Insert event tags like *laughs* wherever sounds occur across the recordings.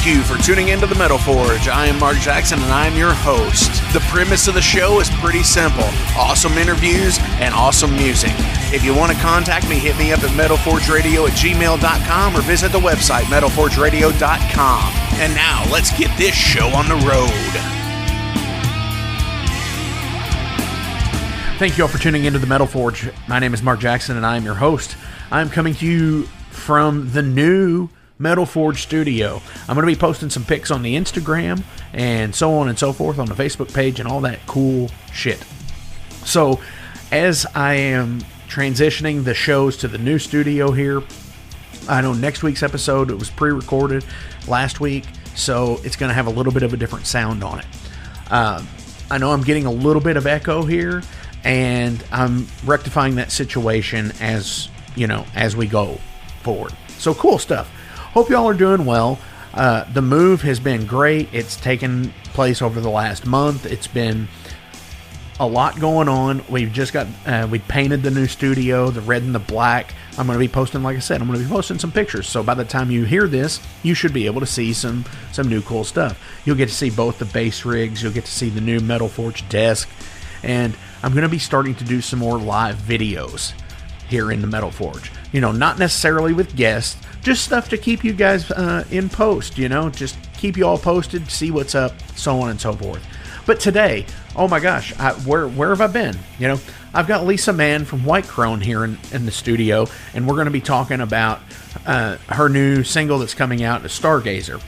Thank you for tuning into the Metal Forge. I am Mark Jackson and I'm your host. The premise of the show is pretty simple awesome interviews and awesome music. If you want to contact me, hit me up at metalforgeradio at gmail.com or visit the website metalforgeradio.com. And now let's get this show on the road. Thank you all for tuning into the Metal Forge. My name is Mark Jackson and I am your host. I'm coming to you from the new Metal Forge Studio. I'm going to be posting some pics on the Instagram and so on and so forth on the Facebook page and all that cool shit. So, as I am transitioning the shows to the new studio here, I know next week's episode it was pre-recorded last week, so it's going to have a little bit of a different sound on it. Uh, I know I'm getting a little bit of echo here, and I'm rectifying that situation as you know as we go forward. So cool stuff. Hope y'all are doing well. Uh, the move has been great. It's taken place over the last month. It's been a lot going on. We've just got uh, we painted the new studio, the red and the black. I'm going to be posting, like I said, I'm going to be posting some pictures. So by the time you hear this, you should be able to see some some new cool stuff. You'll get to see both the bass rigs. You'll get to see the new Metal Forge desk, and I'm going to be starting to do some more live videos here in the Metal Forge. You know, not necessarily with guests, just stuff to keep you guys uh, in post, you know, just keep you all posted, see what's up, so on and so forth. But today, oh my gosh, I, where where have I been? You know, I've got Lisa Mann from White Crone here in, in the studio, and we're going to be talking about uh, her new single that's coming out, Stargazer.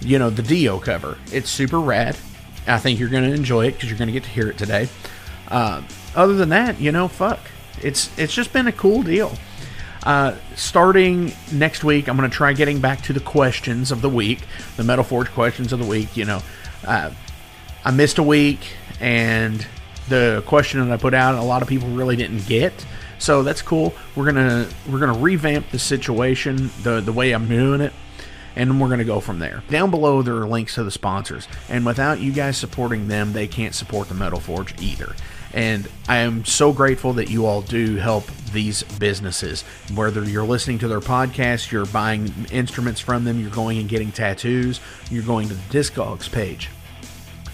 You know, the Dio cover. It's super rad. I think you're going to enjoy it because you're going to get to hear it today. Uh, other than that, you know, fuck, it's it's just been a cool deal. Uh, starting next week, I'm going to try getting back to the questions of the week, the Metal Forge questions of the week. You know, uh, I missed a week, and the question that I put out, a lot of people really didn't get. So that's cool. We're gonna we're gonna revamp the situation, the the way I'm doing it, and we're gonna go from there. Down below there are links to the sponsors, and without you guys supporting them, they can't support the Metal Forge either. And I am so grateful that you all do help these businesses. Whether you're listening to their podcast, you're buying instruments from them, you're going and getting tattoos, you're going to the Discogs page.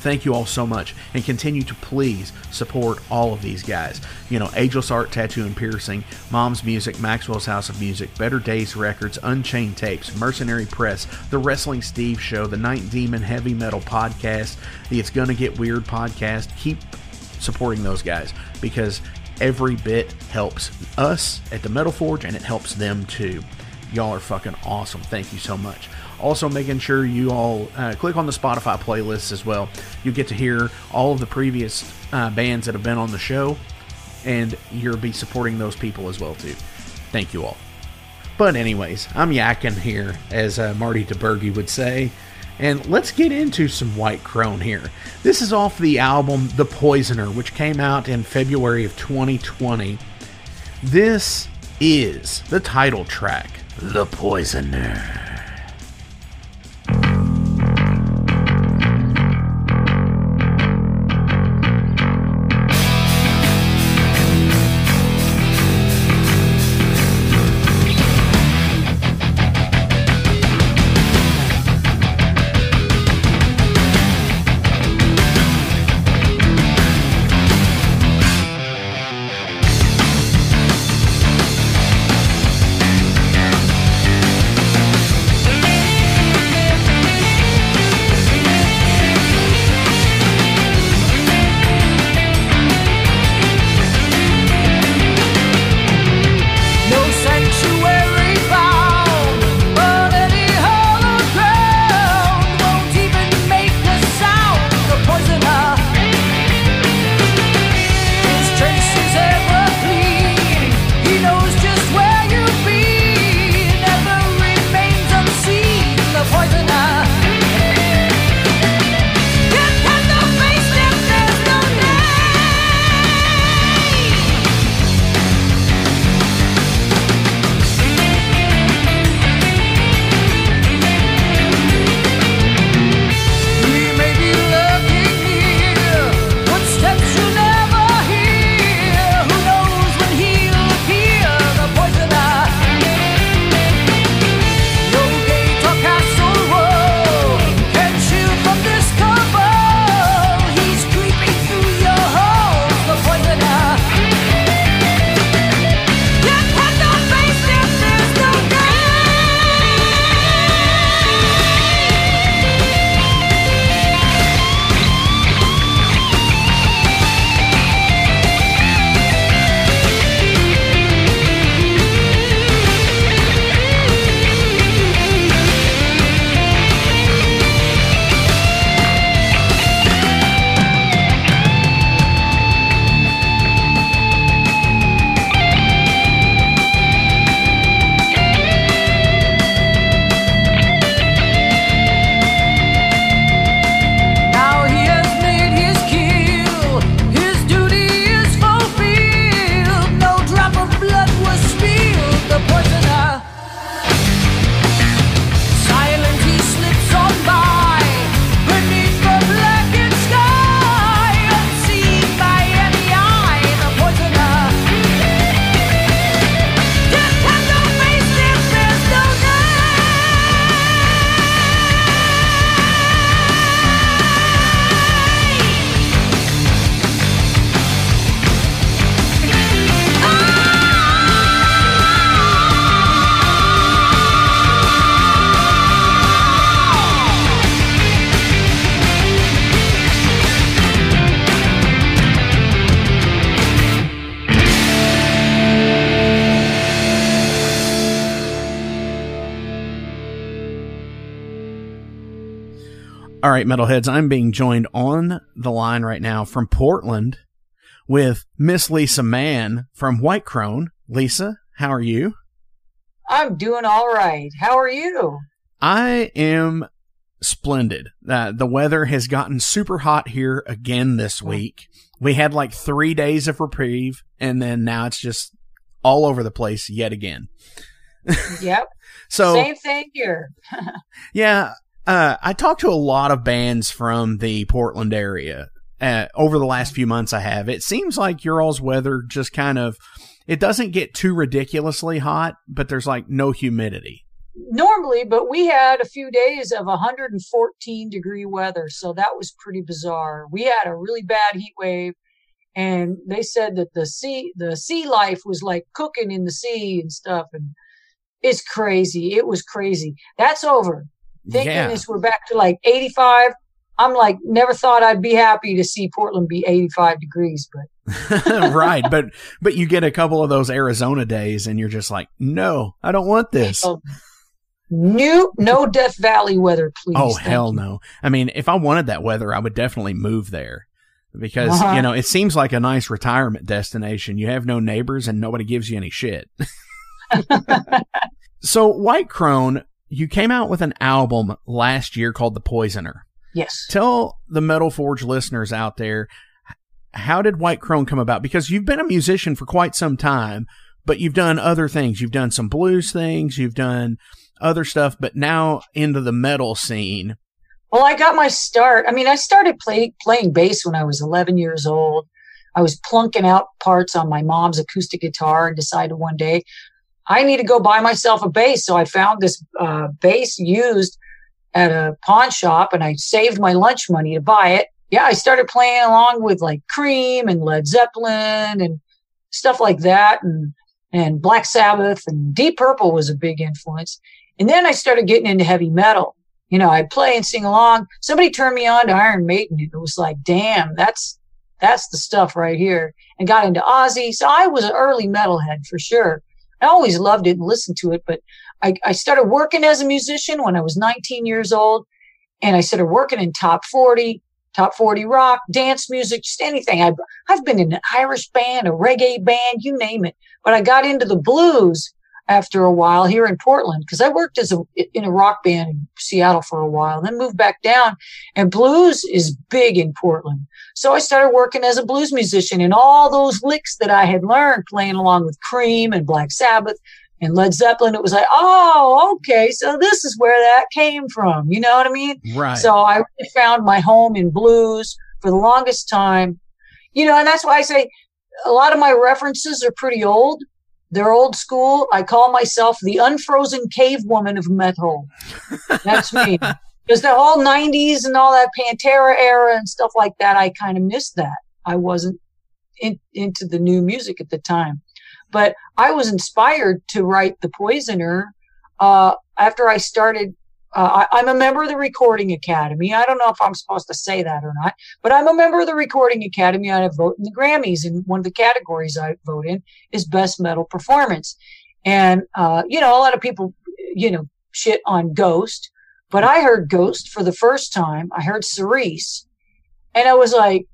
Thank you all so much, and continue to please support all of these guys. You know, Ageless Art Tattoo and Piercing, Mom's Music, Maxwell's House of Music, Better Days Records, Unchained Tapes, Mercenary Press, The Wrestling Steve Show, The Night Demon Heavy Metal Podcast, the It's Gonna Get Weird podcast. Keep supporting those guys because every bit helps us at the Metal Forge and it helps them too. Y'all are fucking awesome. Thank you so much. Also, making sure you all uh, click on the Spotify playlists as well. You get to hear all of the previous uh, bands that have been on the show, and you'll be supporting those people as well too. Thank you all. But anyways, I'm yakking here, as uh, Marty DiBergi would say. And let's get into some White Crone here. This is off the album The Poisoner, which came out in February of 2020. This is the title track, The Poisoner. Right, metalheads, I'm being joined on the line right now from Portland with Miss Lisa Mann from White Crone. Lisa, how are you? I'm doing all right. How are you? I am splendid. Uh, the weather has gotten super hot here again this week. We had like three days of reprieve, and then now it's just all over the place yet again. *laughs* Yep. so Same thing here. *laughs* yeah, uh, I talked to a lot of bands from the Portland area uh, over the last few months. I have. It seems like your all's weather just kind of it doesn't get too ridiculously hot, but there's like no humidity. normally, but we had a few days of 114 degree weather, so that was pretty bizarre. We had a really bad heat wave, and they said that the sea the sea life was like cooking in the sea and stuff, and it's crazy. It was crazy. That's over. Thank Yeah. goodness we're back to like 85. I'm like never thought I'd be happy to see Portland be 85 degrees, but *laughs* right, *laughs* but but you get a couple of those Arizona days, and you're just like, no, I don't want this. Oh, new no Death Valley weather, please. Oh Thank hell you. no! I mean, if I wanted that weather, I would definitely move there because Uh-huh. you know it seems like a nice retirement destination. You have no neighbors and nobody gives you any shit. *laughs* so White Crone, you came out with an album last year called The Poisoner. Yes. Tell the Metal Forge listeners out there how did White Crone come about? Because you've been a musician for quite some time, but you've done other things. You've done some blues things, you've done other stuff, but now into the metal scene. Well, I got my start. I mean, I started play, playing bass when I was 11 years old. I was plunking out parts on my mom's acoustic guitar and decided one day I need to go buy myself a bass. So I found this uh, bass used at a pawn shop and I saved my lunch money to buy it. Yeah, I started playing along with like Cream and Led Zeppelin and stuff like that and and Black Sabbath and Deep Purple was a big influence. And then I started getting into heavy metal you know, I'd play and sing along. Somebody turned me on to Iron Maiden. And it was like, damn, that's that's the stuff right here. And got into Ozzy. So I was an early metalhead for sure. I always loved it and listened to it, but I, I started working as a musician when I was 19 years old. And I started working in top 40, top 40 rock, dance music, just anything. I've, I've been in an Irish band, a reggae band, you name it. But I got into the blues after a while here in Portland because I worked as a in a rock band in Seattle for a while, then moved back down. And blues is big in Portland, so I started working as a blues musician. And all those licks that I had learned playing along with Cream and Black Sabbath and Led Zeppelin, it was like, oh, okay, so this is where that came from. You know what I mean? Right. So I really found my home in blues for the longest time. You know, and that's why I say a lot of my references are pretty old. They're old school. I call myself the unfrozen cave woman of metal. That's me. *laughs* Because the whole 90s and all that Pantera era and stuff like that, I kind of missed that. I wasn't in, into the new music at the time. But I was inspired to write The Poisoner uh, after I started. Uh, I, I'm a member of the Recording Academy. I don't know if I'm supposed to say that or not, but I'm a member of the Recording Academy. I vote in the Grammys, and one of the categories I vote in is Best Metal Performance. And, uh, you know, a lot of people, you know, shit on Ghost, but I heard Ghost for the first time. I heard Cirice, and I was like,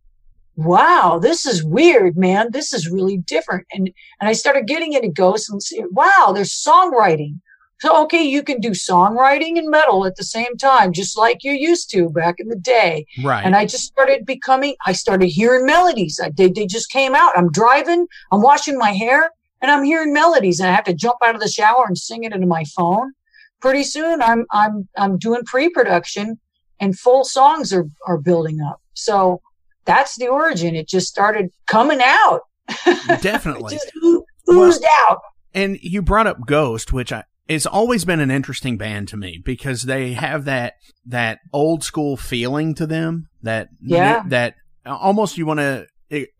wow, this is weird, man. This is really different. And, and I started getting into Ghost and wow, there's songwriting. So, okay, you can do songwriting and metal at the same time, just like you used to back in the day. right. And I just started becoming, I started hearing melodies. I, they, they just came out. I'm driving, I'm washing my hair, and I'm hearing melodies. And I have to jump out of the shower and sing it into my phone. Pretty soon, I'm I'm I'm doing pre-production, and full songs are are building up. So that's the origin. It just started coming out. it *laughs* Definitely. just oo- oozed out. And you brought up Ghost, which I, it's always been an interesting band to me because they have that that old school feeling to them that Yeah. that almost you want to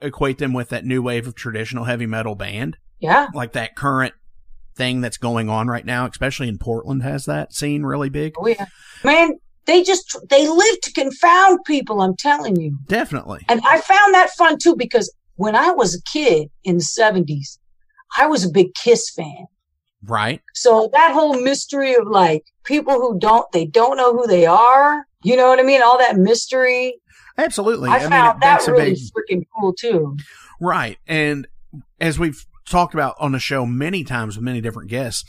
equate them with that new wave of traditional heavy metal band, Yeah. like that current thing that's going on right now, especially in Portland, has that scene really big. Oh yeah. Man, they just they live to confound people. I'm telling you. Definitely. And I found that fun too because when I was a kid in the 70s, I was a big Kiss fan. Right. So that whole mystery of like people who don't, they don't know who they are. You know what I mean? All that mystery. Absolutely. I, mean, found it that a really big freaking cool too. Right. And as we've talked about on the show many times with many different guests,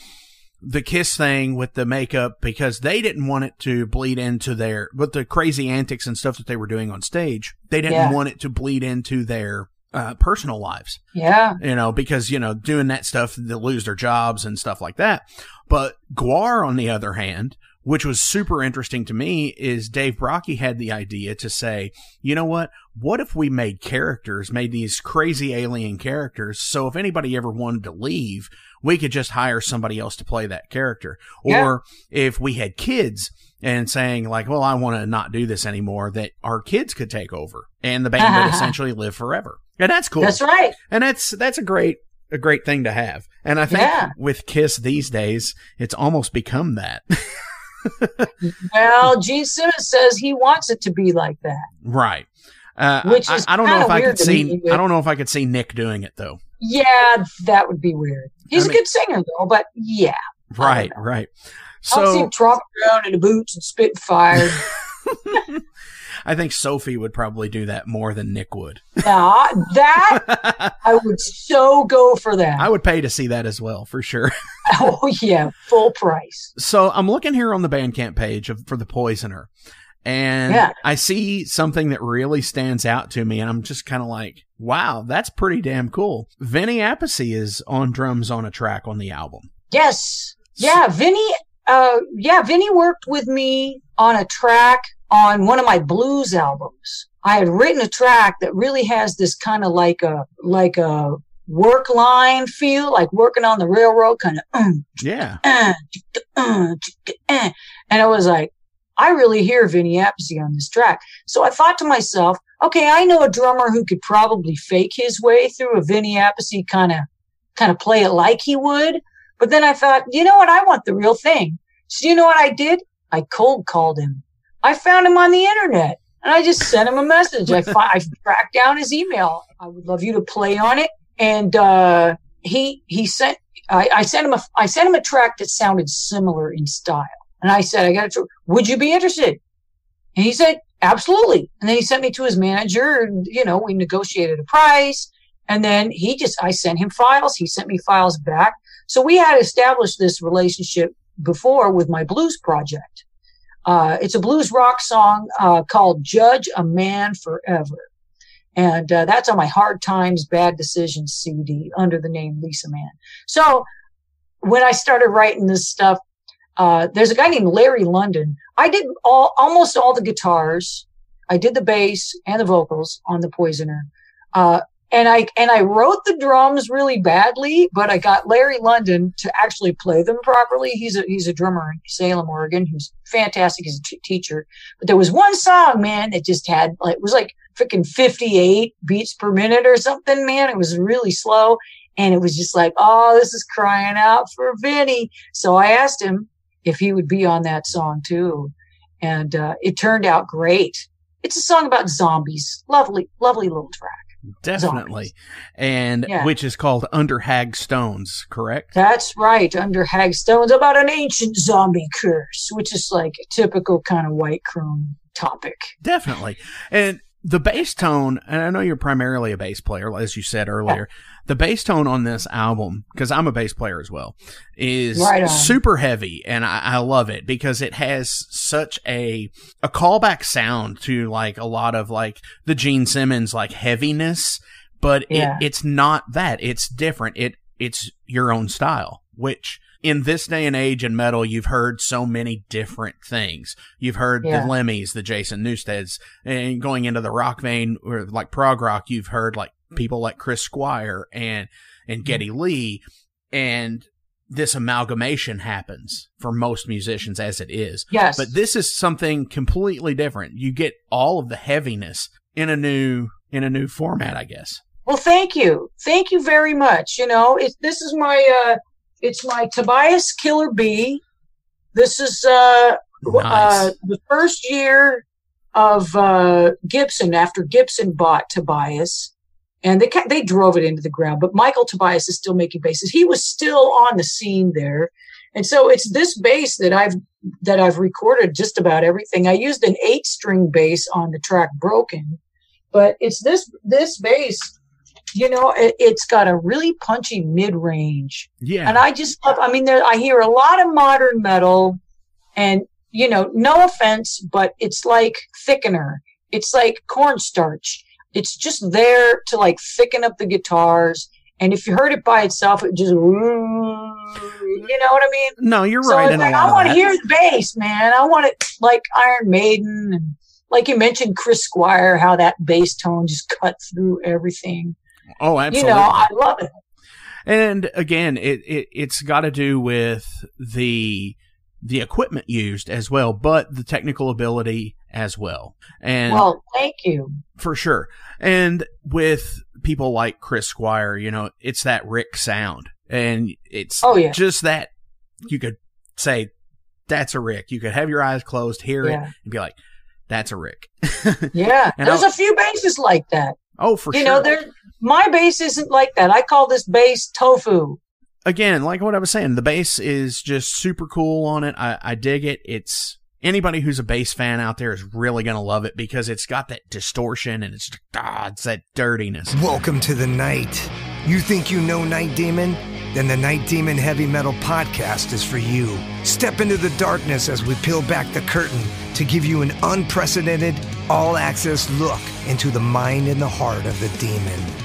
the kiss thing with the makeup because they didn't want it to bleed into their with the crazy antics and stuff that they were doing on stage. They didn't Yeah. want it to bleed into their uh, personal lives. Yeah. You know, because, you know, doing that stuff, they lose their jobs and stuff like that. But GWAR, on the other hand, which was super interesting to me, is Dave Brockie had the idea to say, you know what? What if we made characters, made these crazy alien characters, so if anybody ever wanted to leave, we could just hire somebody else to play that character. Yeah. Or if we had kids and saying like, well, I want to not do this anymore, that our kids could take over and the band would *laughs* essentially live forever. And that's cool. That's right. And that's, that's a great, a great thing to have. And I think Yeah. with Kiss these days, it's almost become that. *laughs* Well, Gene Simmons says he wants it to be like that. right. Uh, Which I, is I don't know if I could see, I don't know if I could see Nick doing it though. Yeah, that would be weird. He's I a mean- good singer though, but yeah. Right. Right. I don't see So him tromping around in the boots and spitting fire. *laughs* I think Sophie would probably do that more than Nick would. *laughs* nah, that I would so go for that. I would pay to see that as well, for sure. *laughs* oh yeah, full price. So I'm looking here on the Bandcamp page of, for the Poisoner, and Yeah. I see something that really stands out to me, and I'm just kind of like, wow, that's pretty damn cool. Vinny Appice is on drums on a track on the album. Yes. Yeah, Vinny uh yeah, Vinny worked with me on a track on one of my blues albums. I had written a track that really has this kind of like a like a work line feel, like working on the railroad kind of um, Yeah, uh, uh, uh. and I was like, I really hear Vinny Appice on this track. So I thought to myself, okay, I know a drummer who could probably fake his way through a Vinny Appice kind of kind of play it like he would. But then I thought, you know what? I want the real thing. So you know what I did? I cold called him. I found him on the internet and I just sent him a message. I, fi- I tracked down his email. I would love you to play on it. And, uh, he, he sent, I, I sent him a, I sent him a track that sounded similar in style. And I said, I got to, would you be interested? And he said, absolutely. And then he sent me to his manager and, you know, we negotiated a price. And then he just, I sent him files. He sent me files back. So we had established this relationship before with my blues project. Uh, it's a blues rock song uh, called Judge a Man Forever. And uh, that's on my Hard Times, Bad Decisions CD under the name Lisa Mann. So when I started writing this stuff, uh, there's a guy named Larry London. I did all, almost all the guitars. I did the bass and the vocals on the Poisoner. And I and I wrote the drums really badly, but I got Larry London to actually play them properly. He's a he's a drummer in Salem, Oregon, who's fantastic. He's a t- teacher. But there was one song, man, that just had like it was like freaking 58 beats per minute or something, man. It was really slow. And it was just like, oh, this is crying out for Vinny. So I asked him if he would be on that song too. And uh, it turned out great. It's a song about zombies. Lovely, lovely little track. Definitely. And Yeah. which is called Under Hag Stones, correct? That's right. Under Hag Stones about an ancient zombie curse, which is like a typical kind of white crone topic. Definitely. And the bass tone, and I know you're primarily a bass player, as you said earlier. The bass tone on this album, because I'm a bass player as well, is Right super heavy, and I, I love it because it has such a a callback sound to like a lot of like the Gene Simmons like heaviness, but Yeah. it, it's not that. It's different. It it's your own style, which in this day and age in metal, you've heard so many different things. You've heard Yeah. the Lemmys, the Jason Newsteds, and going into the rock vein or like prog rock, you've heard like people like Chris Squire and and Geddy Lee, and this amalgamation happens for most musicians as it is. Yes. But this is something completely different. You get all of the heaviness in a new in a new format, I guess. Well, thank you. Thank you very much. You know, it, this is my, uh, it's my Tobias Killer B. This is, uh, Nice. uh, the first year of, uh, Gibson after Gibson bought Tobias and they, they drove it into the ground, but Michael Tobias is still making basses. He was still on the scene there. And so it's this bass that I've, that I've recorded just about everything. I used an eight string bass on the track Broken, but it's this, this bass you know, it, it's got a really punchy mid range. yeah. And I just love, I mean, there, I hear a lot of modern metal and, you know, no offense, but it's like thickener. It's like cornstarch. It's just there to like thicken up the guitars. And if you heard it by itself, it just, you know what I mean? No, you're So right. it's in a like, I want to hear the bass, man. I want it like Iron Maiden and like you mentioned, Chris Squire, how that bass tone just cut through everything. Oh, absolutely. You know, I love it. And again, it, it it's got to do with the the equipment used as well, but the technical ability as well. And Well, thank you. for sure. And with people like Chris Squire, you know, it's that Rick sound. And it's Oh, yeah. just that you could say that's a Rick. You could have your eyes closed, hear it, and be like, that's a Rick. *laughs* Yeah. There's I'll- a few bases like that. oh, for sure. you sure. know, there my bass isn't like that. I call this bass tofu. again, like what I was saying, the bass is just super cool on it. I, I dig it. It's anybody who's a bass fan out there is really gonna love it because it's got that distortion and it's ah, it's that dirtiness. Welcome to the night. You think you know Night Demon? Then the Night Demon Heavy Metal Podcast is for you. Step into the darkness as we peel back the curtain to give you an unprecedented, all access look into the mind and the heart of the demon.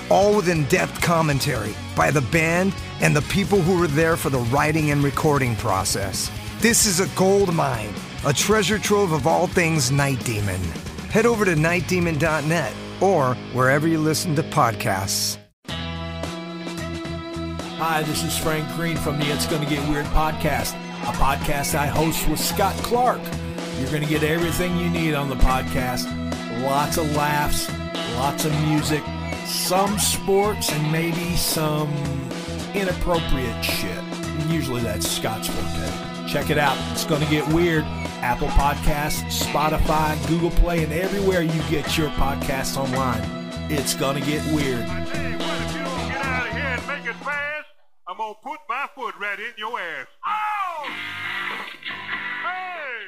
all with in depth commentary by the band and the people who were there for the writing and recording process. This is a gold mine, a treasure trove of all things Night Demon. Head over to nightdemon.net or wherever you listen to podcasts. Hi, this is Frank Green from the It's Gonna Get Weird podcast, a podcast I host with Scott Clark. You're gonna get everything you need on the podcast lots of laughs, lots of music, some sports, and maybe some inappropriate shit. Usually that's Scott's forte. Check it out. It's gonna get weird. Apple Podcasts, Spotify, Google Play, and everywhere you get your podcasts online. It's gonna get weird. Hey, what if you don't get out of here and make it fast? I'm gonna put my foot right in your ass. Oh! Hey!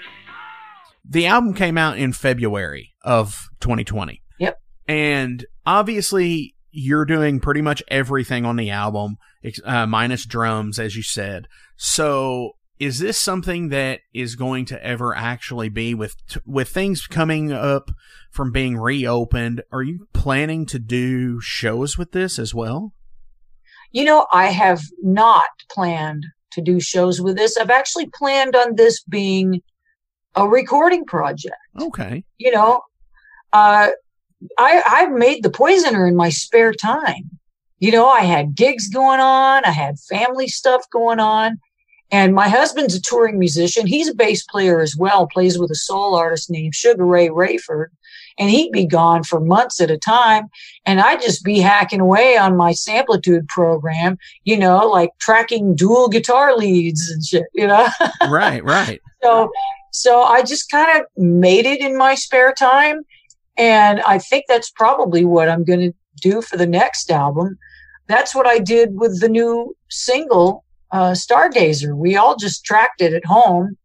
The album came out in February of 2020. Yep. And obviously, you're doing pretty much everything on the album, uh, minus drums, as you said. So, is this something that is going to ever actually be with with things coming up from being reopened? Are you planning to do shows with this as well? You know, I have not planned to do shows with this. I've actually planned on this being a recording project. Okay. You know, uh, I I made the Poisoner in my spare time. You know, I had gigs going on, I had family stuff going on, and my husband's a touring musician. He's a bass player as well, plays with a soul artist named Sugaray Rayford, and he'd be gone for months at a time, and I'd just be hacking away on my Samplitude program, you know, like tracking dual guitar leads and shit, you know. *laughs* right, right. So, so I just kind of made it in my spare time. And I think that's probably what I'm going to do for the next album. That's what I did with the new single, uh, Stargazer. We all just tracked it at home.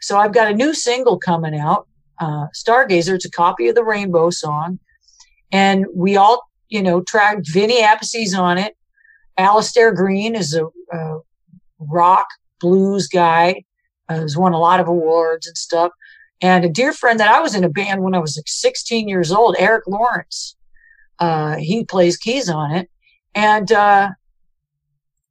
So I've got a new single coming out, uh, Stargazer. It's a copy of the Rainbow song. And we all, you know, tracked Vinny Appice's on it. Alastair Greene is a, a rock blues guy uh, has won a lot of awards and stuff. And a dear friend that I was in a band when I was like 16 years old, Eric Lawrence. Uh, he plays keys on it. And, uh,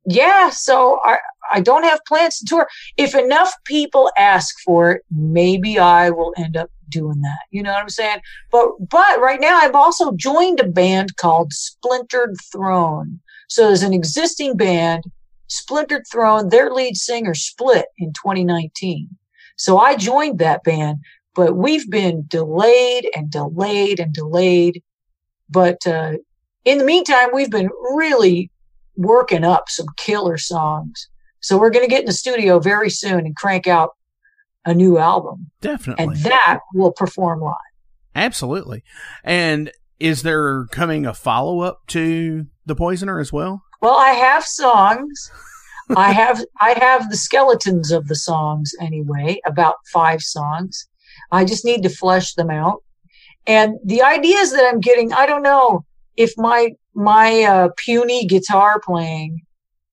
yeah, so I, I don't have plans to tour. If enough people ask for it, maybe I will end up doing that. You know what I'm saying? But, but right now I've also joined a band called Splintered Throne. So there's an existing band Splintered Throne, their lead singer split in 2019. So I joined that band, but we've been delayed and delayed and delayed. But uh, in the meantime, we've been really working up some killer songs. So we're going to get in the studio very soon and crank out a new album. Definitely. And that will perform live. Absolutely. And is there coming a follow up to the Poisoner as well? Well, I have songs. I have I have the skeletons of the songs anyway, about five songs. I just need to flesh them out. And the ideas that I'm getting, I don't know if my my uh, puny guitar playing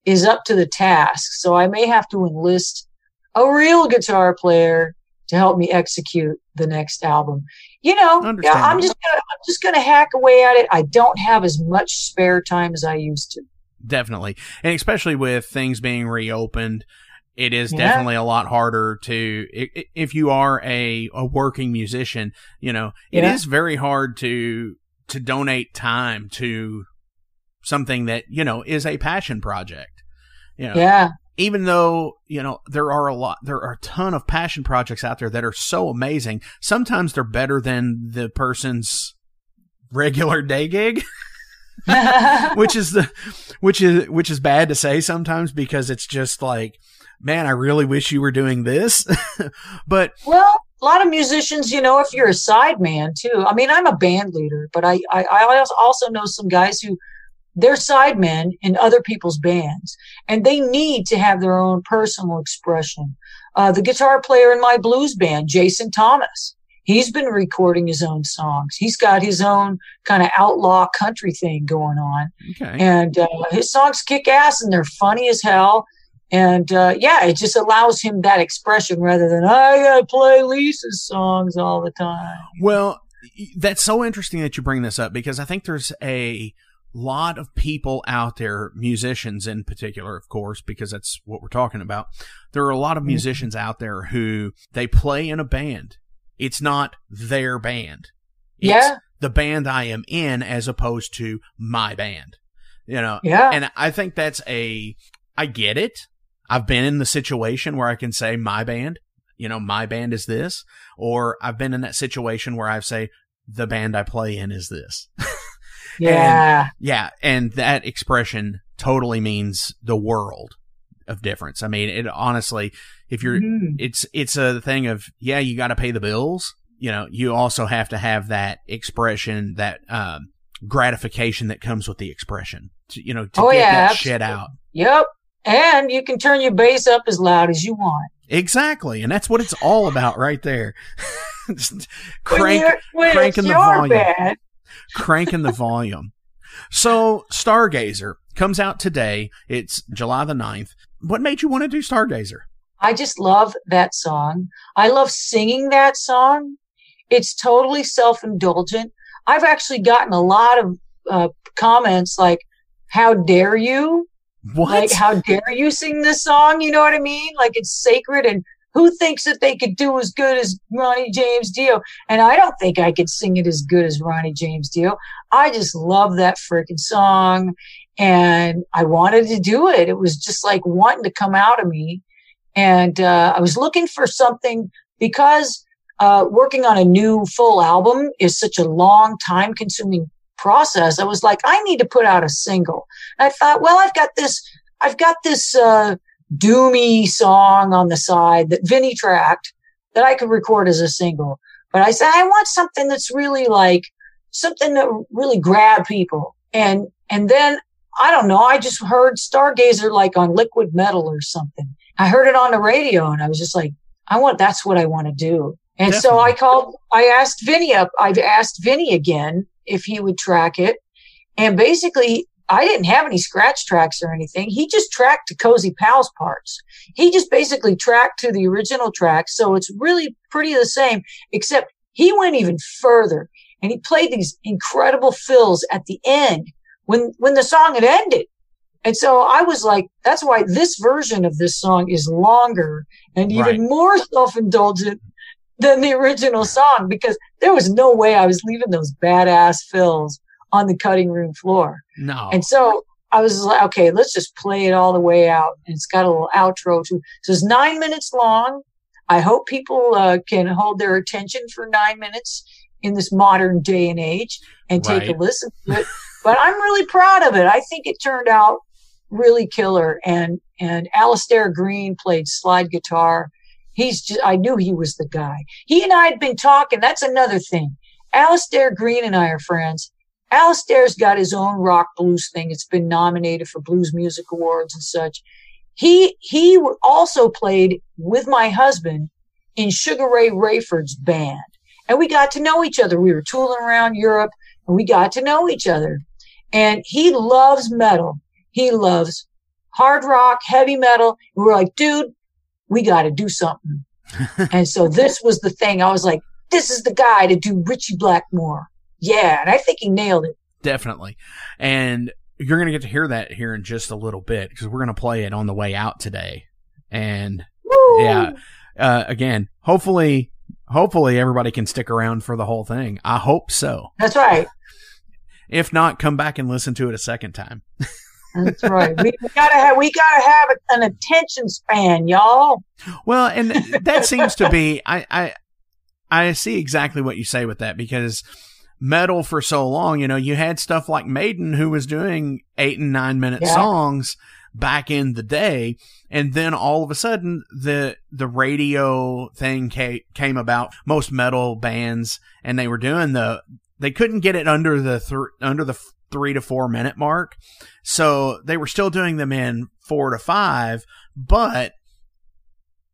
is up to the task. So I may have to enlist a real guitar player to help me execute the next album. You know, I'm just gonna, I'm just going to hack away at it. I don't have as much spare time as I used to. Definitely, and especially with things being reopened, it is yeah. definitely a lot harder to if you are a a working musician. You know, it yeah. is very hard to to donate time to something that you know is a passion project. You know, yeah. Even though you know there are a lot, there are a ton of passion projects out there that are so amazing. Sometimes they're better than the person's regular day gig. *laughs* *laughs* which is the which is which is bad to say sometimes because it's just like man i really wish you were doing this *laughs* but well a lot of musicians you know if you're a side man too i mean i'm a band leader but i i, I also know some guys who they're sidemen in other people's bands and they need to have their own personal expression. Uh, the guitar player in my blues band, Jason Thomas, he's been recording his own songs. He's got his own kind of outlaw country thing going on. Okay. And uh, his songs kick ass and they're funny as hell. And uh, yeah, it just allows him that expression rather than I gotta play Lisa's songs all the time. Well, that's so interesting that you bring this up because I think there's a lot of people out there, musicians in particular, of course, because that's what we're talking about. There are a lot of mm-hmm. musicians out there who they play in a band. It's not their band. It's yeah. the band I am in as opposed to my band. You know? Yeah. And I think that's a, I get it. I've been in the situation where I can say my band, you know, my band is this, or I've been in that situation where I say the band I play in is this. *laughs* Yeah. And, yeah. And that expression totally means the world of difference. I mean, it honestly, if you're, mm. it's, it's a thing of, yeah, you got to pay the bills. You know, you also have to have that expression, that, um, gratification that comes with the expression, to, you know, to oh, get yeah, that absolutely. shit out. Yep. And you can turn your bass up as loud as you want. Exactly. And that's what it's all about right there. *laughs* crank, when cranking the volume. Bad, cranking the volume. So, Stargazer comes out today. It's July the 9th. What made you want to do Stargazer? I just love that song. I love singing that song. It's totally self indulgent. I've actually gotten a lot of uh, comments like, How dare you? What? Like, how dare you sing this song? You know what I mean? Like, it's sacred and who thinks that they could do as good as Ronnie James Dio? And I don't think I could sing it as good as Ronnie James Dio. I just love that freaking song. And I wanted to do it. It was just like wanting to come out of me. And uh, I was looking for something because uh, working on a new full album is such a long time consuming process. I was like, I need to put out a single. And I thought, well, I've got this, I've got this, uh, doomy song on the side that Vinny tracked that I could record as a single. But I said, I want something that's really like something that really grab people. And, and then I don't know. I just heard Stargazer like on liquid metal or something. I heard it on the radio and I was just like, I want, that's what I want to do. And Definitely. so I called, I asked Vinny up, I've asked Vinny again if he would track it. And basically I didn't have any scratch tracks or anything. He just tracked to Cozy Powell's parts. He just basically tracked to the original track. So it's really pretty the same, except he went even further and he played these incredible fills at the end when, when the song had ended. And so I was like, that's why this version of this song is longer and even right. more self-indulgent than the original song because there was no way I was leaving those badass fills on the cutting room floor. No. And so I was like, okay, let's just play it all the way out. And it's got a little outro too. So it's nine minutes long. I hope people uh, can hold their attention for nine minutes in this modern day and age and take right. a listen to it. *laughs* but I'm really proud of it. I think it turned out really killer. And and Alastair Greene played slide guitar. He's just I knew he was the guy. He and I had been talking. That's another thing. Alastair Greene and I are friends Alastair's got his own rock blues thing. It's been nominated for Blues Music Awards and such. He he also played with my husband in Sugaray Rayford's band, and we got to know each other. We were tooling around Europe, and we got to know each other. And he loves metal. He loves hard rock, heavy metal. And we we're like, dude, we got to do something. *laughs* and so this was the thing. I was like, this is the guy to do Ritchie Blackmore. Yeah. And I think he nailed it. Definitely. And you're going to get to hear that here in just a little bit because we're going to play it on the way out today. And Woo! yeah, uh, again, hopefully, hopefully everybody can stick around for the whole thing. I hope so. That's right. If not, come back and listen to it a second time. That's right. We, we gotta have we gotta have an attention span, y'all. Well, and *laughs* that seems to be I I I see exactly what you say with that because metal for so long, you know, you had stuff like Maiden who was doing eight and nine minute Yeah. songs back in the day, and then all of a sudden the the radio thing came, came about. Most metal bands and they were doing the they couldn't get it under the th- under the f- three to four minute mark, so they were still doing them in four to five, but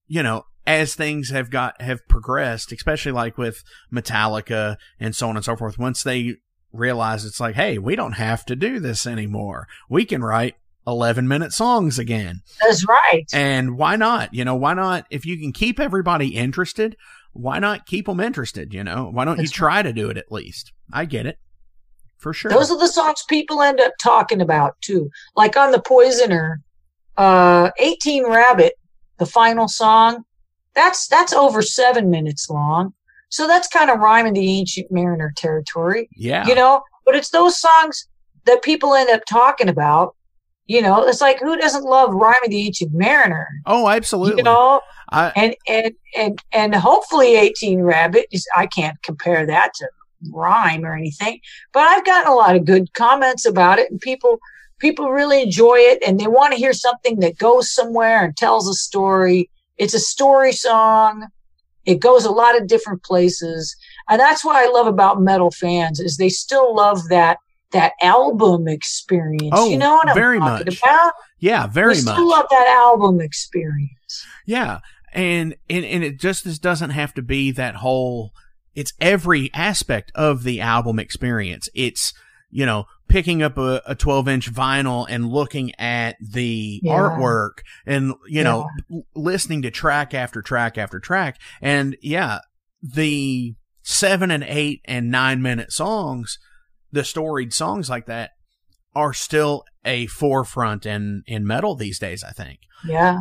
you know, as things have got have progressed, especially like with Metallica and so on and so forth, once they realize it's like, hey, we don't have to do this anymore. We can write 11 minute songs again. That's right. And why not? You know, why not? If you can keep everybody interested, why not keep them interested? You know, why don't you try to do it at least? I get it. For sure. Those are the songs people end up talking about too. Like on the Poisoner, uh, 18 Rabbit, the final song, that's that's over seven minutes long. So that's kind of Rime of the Ancient Mariner territory, yeah. you know. But it's those songs that people end up talking about. You know, it's like who doesn't love Rime of the Ancient Mariner? oh, absolutely. You know, I, and and and and hopefully 18 rabbit is i can't compare that to rhyme or anything but i've gotten a lot of good comments about it and people people really enjoy it and they want to hear something that goes somewhere and tells a story it's a story song it goes a lot of different places and that's what i love about metal fans is they still love that that album experience Oh, you know what i'm very talking much. about yeah, very much. still love that album experience Yeah. And, and, and it just this doesn't have to be that whole, it's every aspect of the album experience. It's, you know, picking up a, a 12 inch vinyl and looking at the Yeah. artwork and, you know, listening to track after track after track. And yeah, the seven and eight and nine minute songs, the storied songs like that are still a forefront in, in metal these days, I think. yeah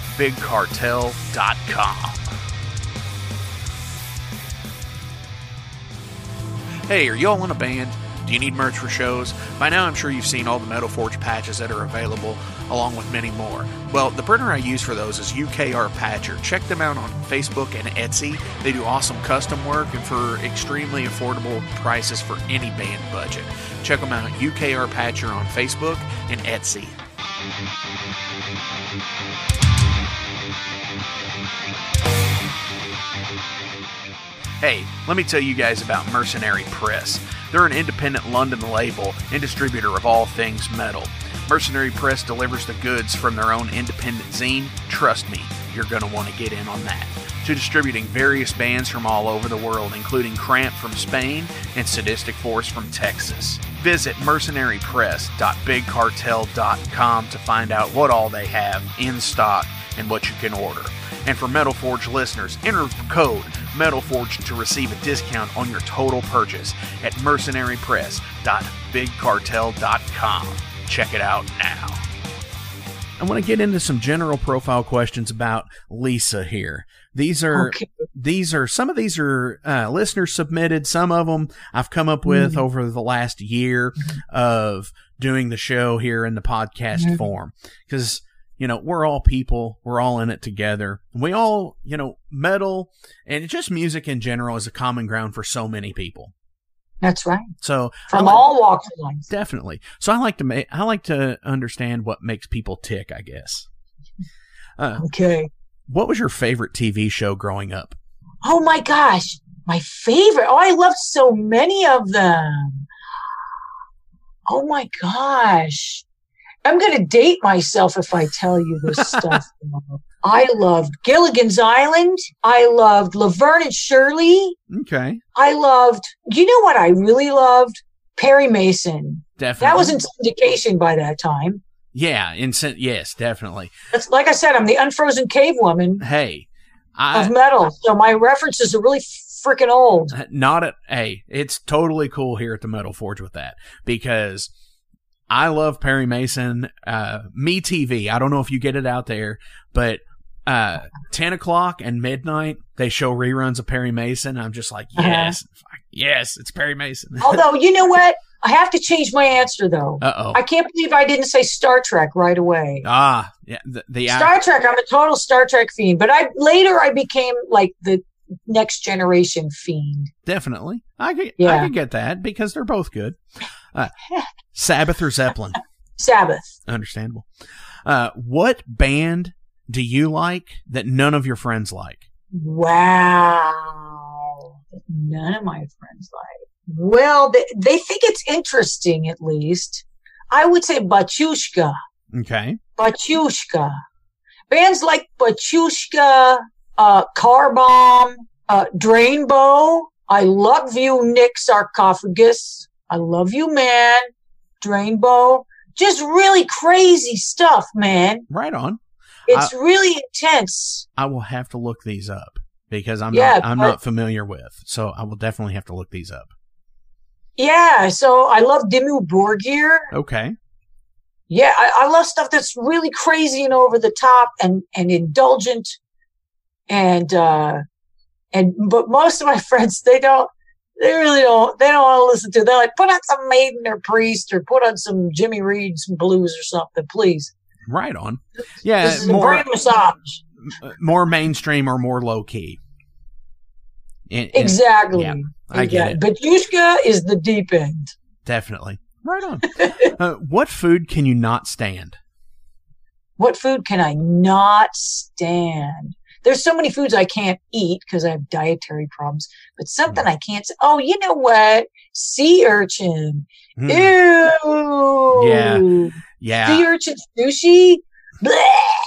unchainedtapes.bigcartel.com. Hey, are y'all in a band? Do you need merch for shows? By now, I'm sure you've seen all the Metal Forge patches that are available, along with many more. Well, the printer I use for those is UKR Patcher. Check them out on Facebook and Etsy. They do awesome custom work and for extremely affordable prices for any band budget. Check them out, at UKR Patcher on Facebook and Etsy. Hey, let me tell you guys about Mercenary Press. They're an independent London label and distributor of all things metal. Mercenary Press delivers the goods from their own independent zine. Trust me, you're going to want to get in on that. To distributing various bands from all over the world, including Cramp from Spain and Sadistic Force from Texas. Visit mercenarypress.bigcartel.com to find out what all they have in stock and what you can order. And for Metal Forge listeners, enter code MetalForge to receive a discount on your total purchase at mercenarypress.bigcartel.com. Check it out now. I want to get into some general profile questions about Lisa here. These are Okay. these are some of these are uh, listener submitted. Some of them I've come up with over the last year of doing the show here in the podcast Mhm. form because you know we're all people, we're all in it together. We all you know metal and just music in general is a common ground for so many people. That's right. So From like- all walks of life. Definitely. So I like to make I like to understand what makes people tick. I guess. Uh, Okay. what was your favorite TV show growing up? Oh my gosh. My favorite. Oh, I loved so many of them. Oh my gosh. I'm going to date myself if I tell you this *laughs* stuff. I loved Gilligan's Island. I loved Laverne and Shirley. Okay, I loved, you know what I really loved? Perry Mason. definitely. That was in syndication by that time. yeah, in yes, definitely. That's, like I said, I'm the unfrozen cave woman Hey, of I metal. So my references are really freaking old. not at hey, it's totally cool here at the Metal Forge with that because I love Perry Mason. Uh, Me TV. I don't know if you get it out there, but uh, ten o'clock and midnight they show reruns of Perry Mason. I'm just like, Uh-huh. yes, yes, it's Perry Mason. *laughs* Although, you know what? I have to change my answer though. Uh oh. I can't believe I didn't say Star Trek right away. Ah, yeah, the, the Star Trek, I'm a total Star Trek fiend, but I later I became like the next generation fiend. definitely. I could, I could get that because they're both good. Uh, Sabbath or Zeppelin, *laughs* Sabbath. understandable. Uh, what band do you like that none of your friends like? Wow. None of my friends like. Well, they, they think it's interesting at least. I would say Batushka. Okay, Batushka. Bands like Batushka, uh, Car Bomb, uh, Drainbow. I love you, Nick Sarcophagus. I love you, man. Drainbow. Just really crazy stuff, man. right on. It's really intense. I will have to look these up because I'm Yeah, not I'm but- not familiar with. So I will definitely have to look these up. Yeah, so I love Dimmu Borgir. Okay, Yeah, I, I love stuff that's really crazy and over the top and, and indulgent. And, uh, and, but most of my *laughs* friends, they don't, they really don't, they don't want to listen to it. They're like, put on some Maiden or Priest or put on some Jimmy Reed, some blues or something, please. right on. Yeah, this is more brain massage. more mainstream or more low key. And- and- Exactly. yeah, I get it. But Yushka is the deep end. Definitely. Right on. *laughs* uh, what food can you not stand? What food can I not stand? There's so many foods I can't eat because I have dietary problems, but something I can't. say, Oh, you know what? Sea urchin. Hmm. Ew. Yeah. Sea Yeah. urchin sushi.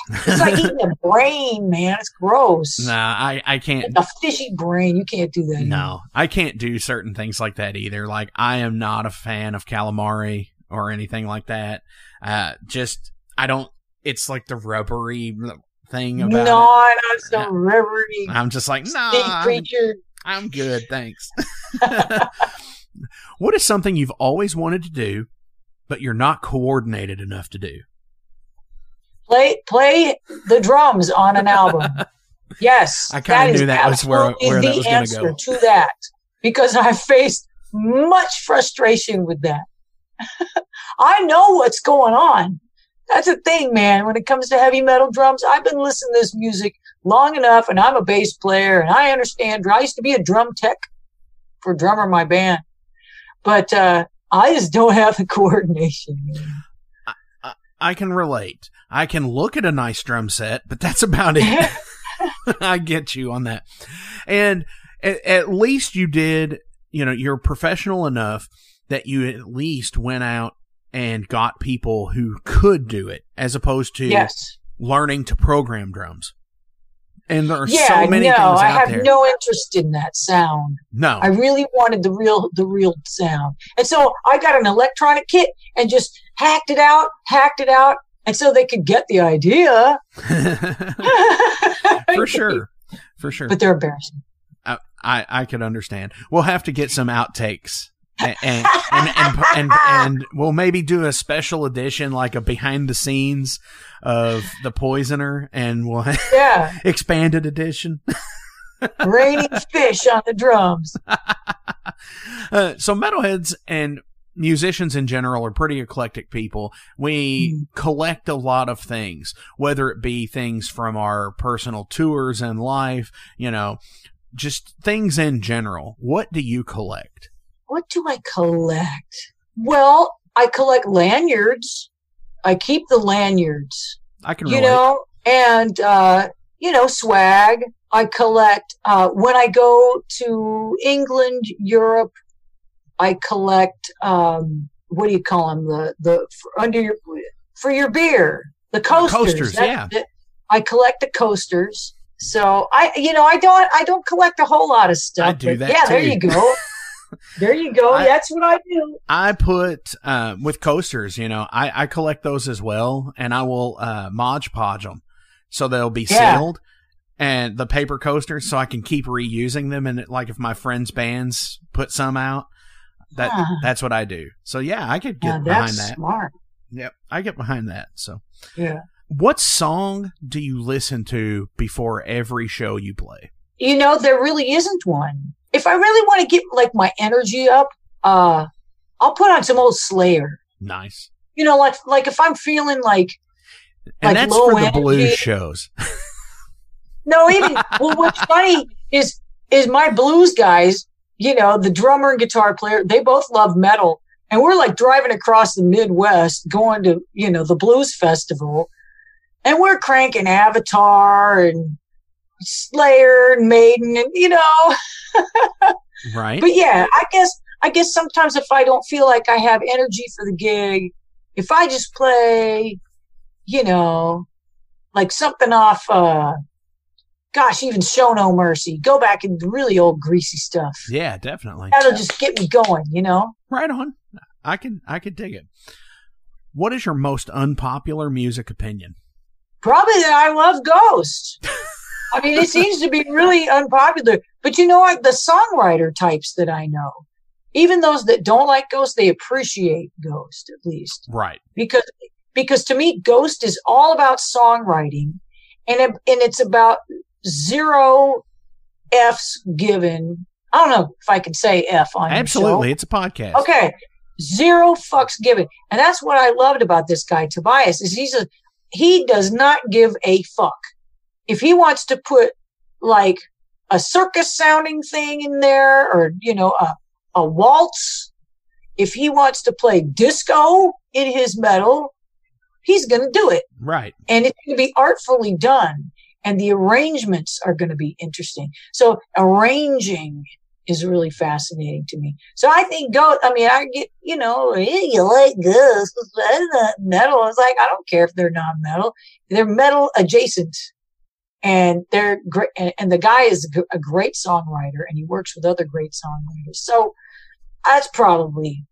It's like eating a brain, man. It's gross. nah, I, I can't. Like a fishy brain. You can't do that. No, I can't do certain things like that either. Like, I am not a fan of calamari or anything like that. Uh, just, I don't, it's like the rubbery thing No, about not so *laughs* Yeah. reverie. I'm just like, nah, I'm. I'm good, thanks. *laughs* *laughs* what is something you've always wanted to do, but you're not coordinated enough to do? Play play the drums on an album. Yes, I kinda knew that was where- where that the was gonna answer go. to that because I faced much frustration with that. I know what's going on. That's a thing, man. When it comes to heavy metal drums, I've been listening to this music long enough, and I'm a bass player, and I understand. I used to be a drum tech for drummer in my band, but uh, I just don't *laughs* have the coordination. Man. I can relate. I can look at a nice drum set, but that's about it. *laughs* *laughs* I get you on that. And at, at least you did, you know, you're professional enough that you at least went out and got people who could do it as opposed to Yes. learning to program drums. And there are yeah, so many no, things out I have there. no interest in that sound. no. I really wanted the real, the real sound, and so I got an electronic kit and just hacked it out, hacked it out, and so they could get the idea. *laughs* *laughs* For sure. For sure. but they're embarrassing. I, I, I could understand. We'll have to get some outtakes and and, and, and, and, we'll maybe do a special edition, like a behind the scenes of the Poisoner, and we'll *laughs* Yeah, expanded edition. *laughs* raining fish on the drums. *laughs* Uh, so metalheads and musicians in general are pretty eclectic people. We Mm. collect a lot of things, whether it be things from our personal tours and life, you know, just things in general. What do you collect? What do I collect? Well, I collect lanyards. I keep the lanyards. I can you relate. know, and uh, you know, swag. I collect uh, when I go to England, Europe. I collect um, what do you call them? The the for under your for your beer, the coasters. coasters, That's yeah. I collect the coasters. So I, you know, I don't, I don't collect a whole lot of stuff. I do that Yeah, there you go. *laughs* there you go. *laughs* I- That's what I do. I put uh, with coasters, you know, I, I collect those as well, and I will uh, Mod Podge them so they'll be Yeah. sealed, and the paper coasters, so I can keep reusing them. And like if my friends' bands put some out, that that's what I do. So yeah, I could get Yeah, behind that. smart. Yep, I get behind that. So, Yeah. what song do you listen to before every show you play? You know, there really isn't one. If I really want to get like my energy up, uh, I'll put on some old Slayer. Nice, You know, like like if I'm feeling like and Like that's for the blues shows. *laughs* no, even well, what's funny is is my blues guys. You know, the drummer and guitar player, they both love metal, and we're like driving across the Midwest, going to you know the blues festival, and we're cranking Avatar and Slayer and Maiden, and you know. right? But yeah, I guess I guess sometimes if I don't feel like I have energy for the gig, if I just play, you know, like something off uh gosh, even Show No Mercy, go back and really old greasy stuff. yeah, definitely. That'll just get me going, you know? Right on. I can I can dig it. What is your most unpopular music opinion? Probably that I love Ghost. *laughs* I mean, it seems to be really unpopular. But you know what? The songwriter types that I know, even those that don't like Ghost, they appreciate Ghost at least. Right. because because to me ghost is all about songwriting and it, and it's about zero f's given i don't know if i can say f on Absolutely. It's a podcast. okay zero fucks given and that's what i loved about this guy tobias is he's a he does not give a fuck if he wants to put like a circus sounding thing in there or you know a, a waltz if he wants to play disco in his metal he's going to do it. Right. and it's going to be artfully done and the arrangements are going to be interesting. So arranging is really fascinating to me. So i think go i mean i get you know "Eh, you like this that's not metal. It's like i don't care if they're non metal. they're metal adjacent and they're great and, the guy is a great songwriter and he works with other great songwriters so that's probably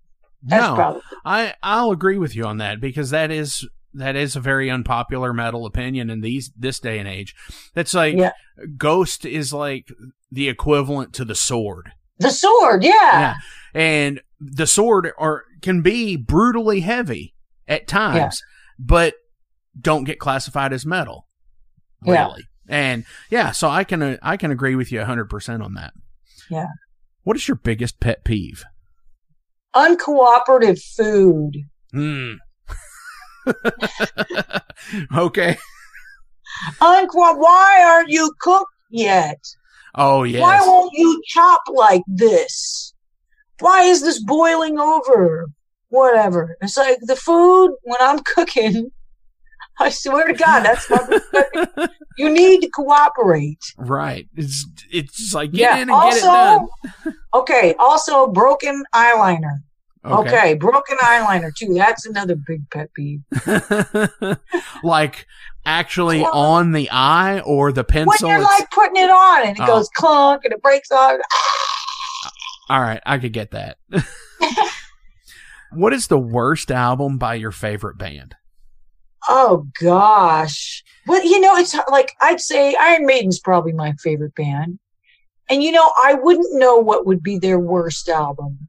that's no, probably I I'll agree with you on that because that is that is a very unpopular metal opinion in these this day and age. That's like Yeah. Ghost is like the equivalent to the sword. the sword yeah, Yeah. And the sword or can be brutally heavy at times, but don't get classified as metal. Yeah. Really. And yeah, so I can uh, I can agree with you 100% on that. Yeah. What is your biggest pet peeve? uncooperative food Hmm. *laughs* okay. Unquote, why aren't you cooked yet? Oh yes. Why won't you chop like this? Why is this boiling over? Whatever. It's like the food when I'm *laughs* cooking. I swear to God, that's my. *laughs* you need to cooperate. right. It's it's like get yeah. in and also, get it done. okay. Also, broken eyeliner. Okay. Okay. broken eyeliner too. That's another big pet peeve. *laughs* like actually on the eye or the pencil. When you're like putting it on and it Oh. goes clunk and it breaks off. All right, I could get that. *laughs* what is the worst album by your favorite band? Oh gosh. Well, you know, it's like I'd say Iron Maiden's probably my favorite band. And you know, I wouldn't know what would be their worst album.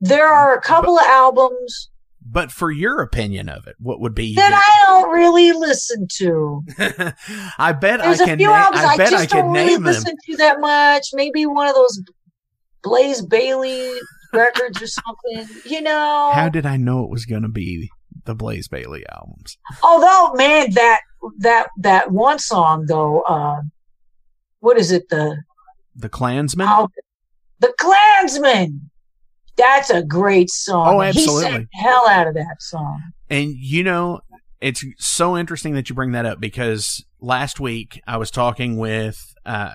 There mm, are a couple of albums But for your opinion of it, what would be? that I don't really listen to. I, *laughs* I bet There's I a can. few Na- albums I I, bet I just can don't really listen to that much. Maybe one of those Blaze Bayley records or something. You know. How did I know it was going to be the Blaze Bayley albums? Although, man, that that that one song though, uh, what is it? The The Clansman. How- the Clansman. That's a great song. Oh, He absolutely. hell out of that song. And you know, it's so interesting that you bring that up because last week I was talking with uh,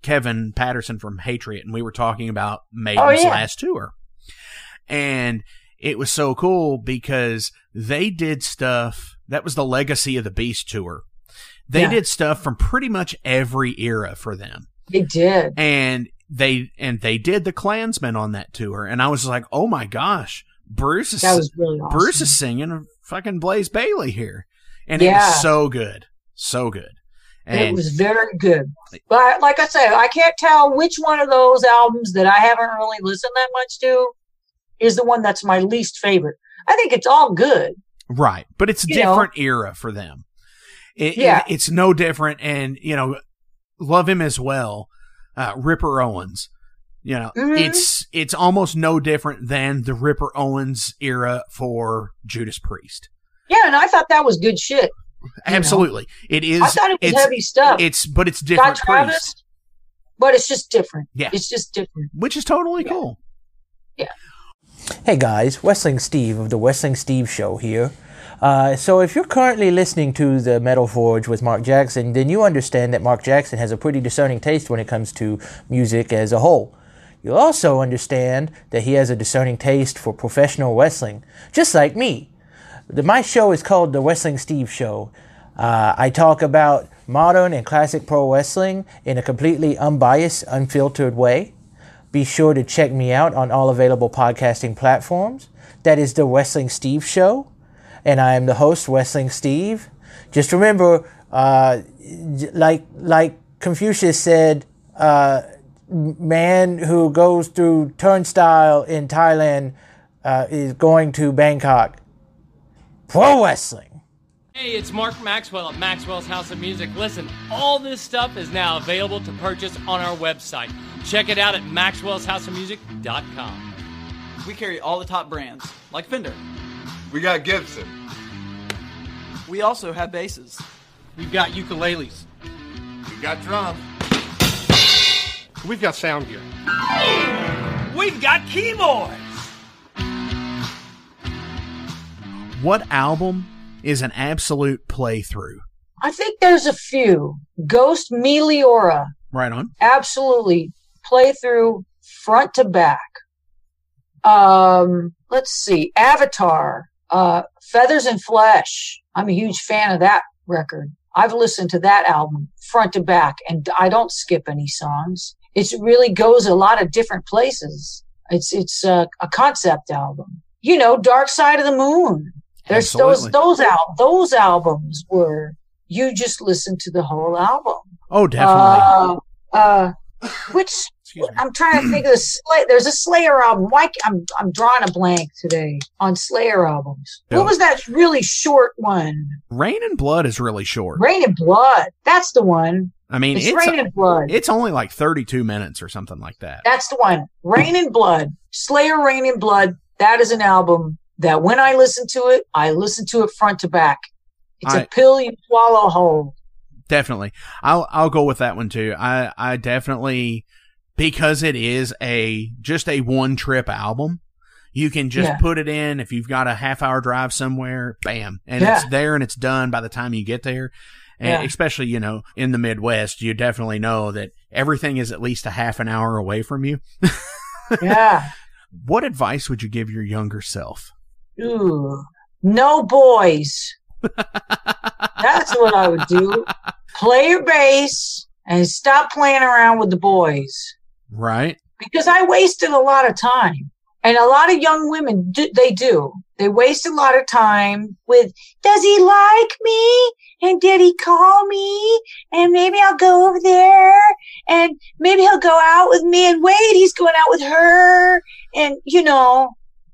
Kevin Patterson from Patriot, and we were talking about Maiden's Oh, yeah. last tour. And it was so cool because they did stuff that was the legacy of the Beast tour. They Yeah. did stuff from pretty much every era for them. They did. and they and they did the Clansman on that tour, and I was like, oh my gosh, Bruce is That was really awesome. Bruce is singing fucking Blaze Bayley here, and it was so good, so good, it was very good. But like I said, I can't tell which one of those albums that I haven't really listened that much to is the one that's my least favorite. I think it's all good. right, but it's a You know. different era for them. It, Yeah. it- it's no different, and you know, love him as well, uh, Ripper Owens. You know, Mhm. it's it's almost no different than the Ripper Owens era for Judas Priest. Yeah, and I thought that was good shit. know. Absolutely, it is. I thought it was it's, heavy stuff. It's but it's Scott different Travis, Priest, but it's just different. Yeah. It's just different. which is totally cool. Yeah. cool. Hey guys, Wrestling Steve of the Wrestling Steve Show here. Uh, so, if you're currently listening to the Metal Forge with Mark Jackson, then you understand that Mark Jackson has a pretty discerning taste when it comes to music as a whole. You'll also understand that he has a discerning taste for professional wrestling, just like me. The, my show is called The Wrestling Steve Show. Uh, I talk about modern and classic pro wrestling in a completely unbiased, unfiltered way. Be sure to check me out on all available podcasting platforms. That is The Wrestling Steve Show. And I am the host, Wrestling Steve. Just remember, uh, like, like Confucius said, uh, man who goes through turnstile in Thailand uh, is going to Bangkok. Pro wrestling. Hey, it's Mark Maxwell at Maxwell's House of Music. Listen, all this stuff is now available to purchase on our website. Check it out at maxwellshouseofmusic.com. We carry all the top brands, like Fender. We got Gibson. We also have basses. We've got ukuleles. We've got drums. We've got sound gear. We've got keyboards. What album is an absolute playthrough? I think there's a few. Ghost Meliora, Right on. absolutely play through front to back. Um, let's see, Avatar, uh, Feathers and Flesh. I'm a huge fan of that record. I've listened to that album front to back, and I don't skip any songs. It really goes a lot of different places. It's it's a, a concept album. You know, Dark Side of the Moon. There's those Absolutely. those al- those albums where you just listen to the whole album. Oh, definitely. Uh, uh, which I'm trying to think of the Slay. There's a Slayer album. Why I'm I'm drawing a blank today on Slayer albums. What was that really short one? Reign in Blood is really short. Reign in Blood. That's the one. I mean, It's, it's Reign in Blood. it's only like 32 minutes or something like that. That's the one. Reign in Blood. Slayer Reign in Blood. That is an album that when I listen to it, I listen to it front to back. It's I- a pill you swallow whole. Definitely. I'll I'll go with that one too. I I definitely because it is a just a one trip album. You can just Yeah. put it in if you've got a half hour drive somewhere, bam, and Yeah. it's there and it's done by the time you get there. And Yeah. especially, you know, in the Midwest, you definitely know that everything is at least a half an hour away from you. *laughs* Yeah. What advice would you give your younger self? Ooh. No boys. That's what I would do. Play your bass and stop playing around with the boys. Right? Because I wasted a lot of time. And a lot of young women, do, they do. They waste a lot of time with, does he like me? And did he call me? And maybe I'll go over there and maybe he'll go out with me. And wait, he's going out with her. And, you know,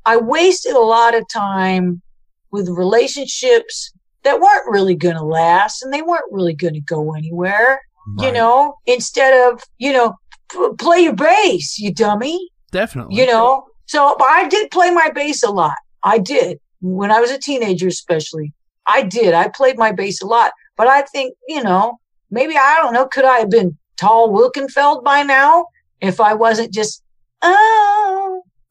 I wasted a lot of time with relationships that weren't really going to last and they weren't really going to go anywhere. You know, instead of, you know, p- play your bass, you dummy. Definitely. You know, so I did play my bass a lot. I did when I was a teenager, especially. I did. I played my bass a lot, but I think you know maybe I don't know. Could I have been Tal Wilkenfeld by now if I wasn't just oh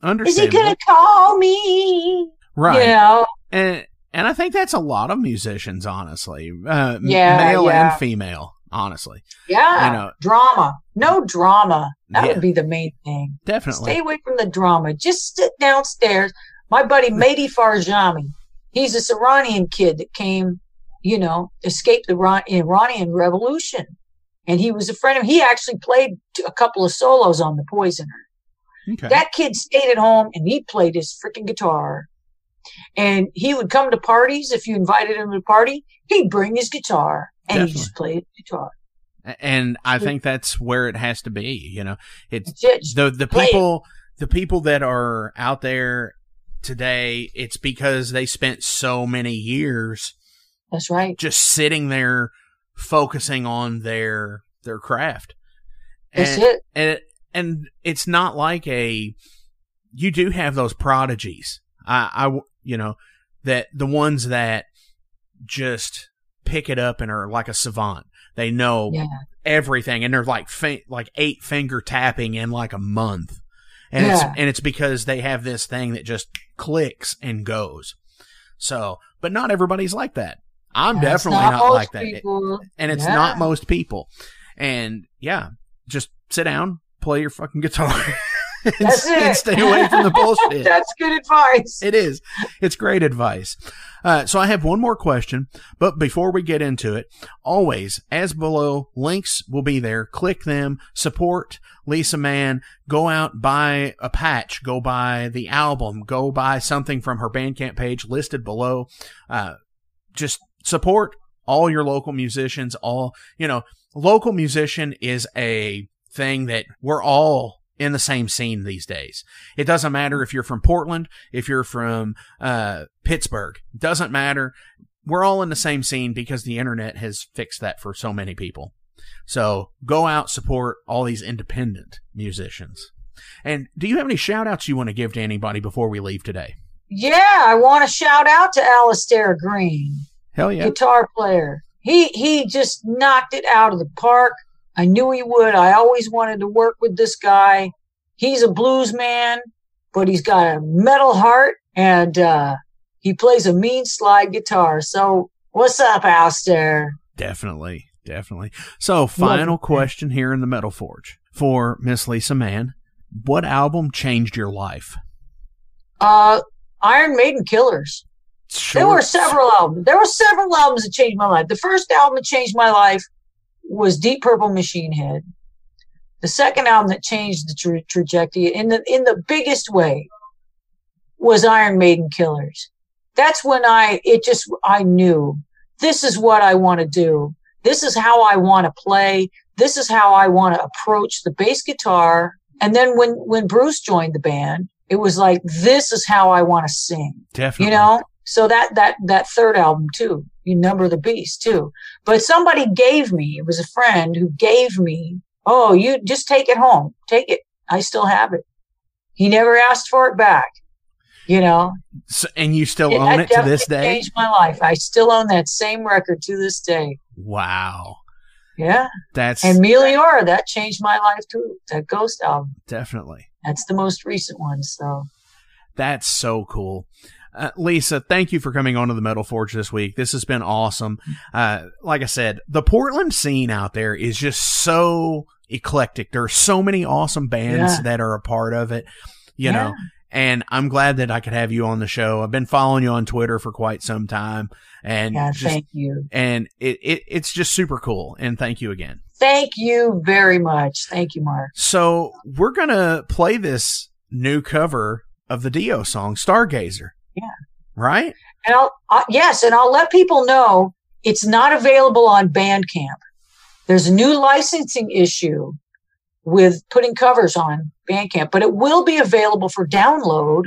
is he gonna call me? Right. You know. And and I think that's a lot of musicians, honestly. Uh, Yeah, male yeah. and female, honestly. Yeah. You know- drama. No drama. That Yeah. would be the main thing. Definitely. Stay away from the drama. Just sit downstairs. My buddy Mehdi Farjami, he's this Iranian kid that came, you know, escaped the Iran- Iranian Revolution. And he was a friend of, he actually played a couple of solos on The Poisoner. Okay. That kid stayed at home and he played his freaking guitar. And he would come to parties. If you invited him to a party, he'd bring his guitar and he just played guitar. and I think that's where it has to be. You know, it's Just the the it. people the people that are out there today. It's because they spent so many years That's right. just sitting there focusing on their their craft. That's and, it. And it, and it's not like a you do have those prodigies. I, you know that the ones that just pick it up and are like a savant. They know Yeah. everything and they're like fi- like eight finger tapping in like a month. And it's and it's because they have this thing that just clicks and goes. So, but not everybody's like that. I'm definitely not not, like that. people. And it's Yeah. not most people. And yeah, just sit down, play your fucking guitar. *laughs* and, That's it. and stay away from the bullshit. *laughs* That's good advice. It is. It's great advice. Uh, so I have one more question, but before we get into it, always, as below, links will be there. Click them, support Lisa Mann, go out, buy a patch, go buy the album, go buy something from her Bandcamp page listed below. Uh, just support all your local musicians, all, you know, local musician is a thing that we're all in the same scene these days. It doesn't matter if you're from Portland, if you're from uh, Pittsburgh. Doesn't matter. We're all in the same scene because the internet has fixed that for so many people. So go out, support all these independent musicians. And do you have any shout outs you want to give to anybody before we leave today? Yeah, I want to shout out to Alastair Greene, Hell yeah. guitar player. He he just knocked it out of the park. I knew he would. I always wanted to work with this guy. He's a blues man, but he's got a metal heart and uh, he plays a mean slide guitar. So what's up, Alastair? Definitely, definitely. So, final question here in the Metal Forge for Miss Lisa Mann. What album changed your life? Uh, Iron Maiden Killers. There were several albums. There were several albums that changed my life. The first album that changed my life was Deep Purple Machine Head. The second album that changed the tra- trajectory in the in the biggest way was Iron Maiden Killers. That's when I it just I knew this is what I want to do. This is how I want to play. This is how I want to approach the bass guitar. And then when when Bruce joined the band, it was like this is how I want to sing Definitely. you know so that that that third album too you number the beast too. But somebody gave me it was a friend who gave me oh you just take it home. Take it. I still have it. He never asked for it back you know? So, and you still It- own it to this day? changed my life. I still own that same record to this day. Wow. yeah. That's and meliora that changed my life too that ghost album. Definitely. that's the most recent one so. That's so cool. Uh, Lisa, thank you for coming on to the Metal Forge this week. This has been awesome. Uh, like I said, the Portland scene out there is just so eclectic. There are so many awesome bands Yeah. that are a part of it, you Yeah. know, and I'm glad that I could have you on the show. I've been following you on Twitter for quite some time and yeah just, thank you and it, it, it's just super cool. And thank you again. thank you very much thank you mark So we're going to play this new cover of the Dio song, Stargazer. Yeah. Right? And I'll, uh, yes, and I'll let people know it's not available on Bandcamp. There's a new licensing issue with putting covers on Bandcamp, but it will be available for download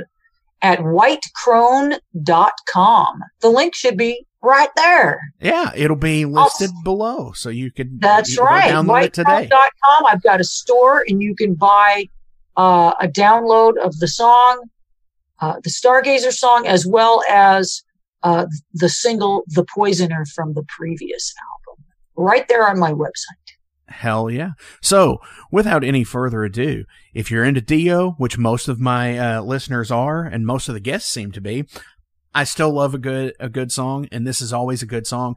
at whitecrone.com. The link should be right there. Yeah, it'll be listed below, so you could. That's you can right. Download it today. Whitecrone.com. I've got a store and you can buy uh, a download of the song, uh, the Stargazer song, as well as uh, the single The Poisoner from the previous album. Right there on my website. Hell yeah. So, without any further ado, if you're into Dio, which most of my uh, listeners are, and most of the guests seem to be, I still love a good a good song, and this is always a good song.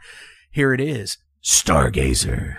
Here it is, Stargazer.